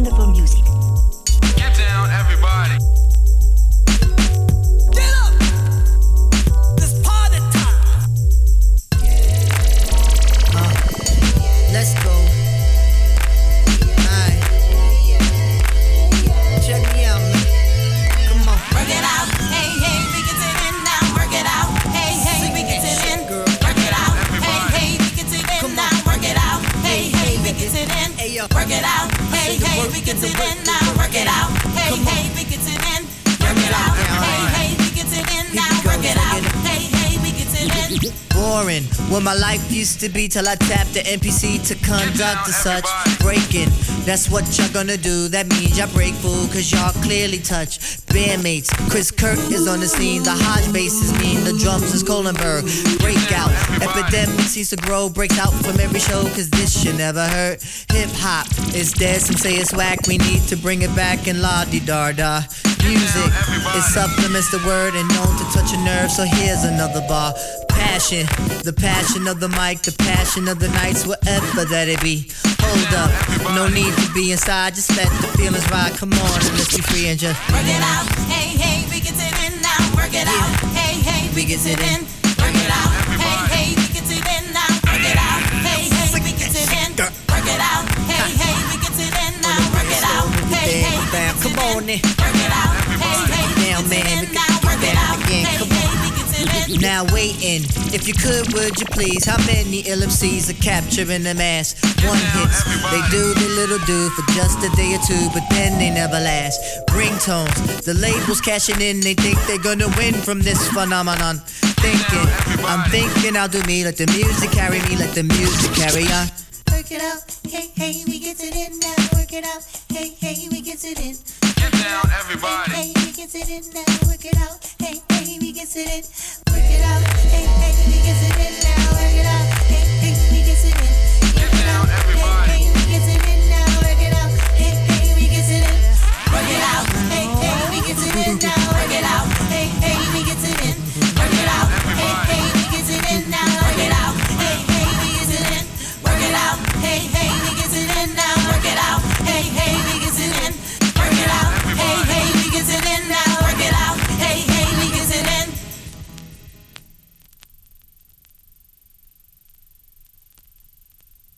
wonderful music. We get it in now. Work it out, hey, hey, we get it in. Work it out, hey, Boring. What my life used to be till I tapped the MPC to conduct the such breaking. That's what y'all gonna do. That means y'all break fool, cause y'all clearly touch. Bandmates, Chris Kirk is on the scene. The Hodge bass is mean. The drums is Kohlenberg. Breakout. Epidemic seems to grow. Breaks out from every show, cause this shit never hurt. Hip hop is dead. Some say it's whack. We need to bring it back and la di da da. Music, it supplements the word and known to touch a nerve. So here's another bar. Passion, the passion of the mic, the passion of the nights, whatever that it be. Hold up, no need to be inside, just let the feelings ride. Come on and let's be free and just Work it out, hey, hey, we get it in now. Work it out, hey, hey, we get it in. Work it out, hey, hey, we get it in now. Work it out, hey, hey, we get it in. Work it out, hey, hey, we get it in now. Work it out, hey, hey, Come on. Work it out, Now waiting, if you could, would you please? How many LMCs are capturing the mass? One hits, they do the little do for just a day or two, but then they never last. Ringtones, the labels cashing in, they think they're gonna win from this phenomenon. Thinking, I'm thinking I'll do me, let the music carry me, let the music carry on. Work it out, hey, hey, we get it in now. Work it out, hey, hey, we get it in. Get down, everybody. Hey, we get it in now. Work it out, hey, hey, we get it in. Work it out, hey, hey, we get it in now.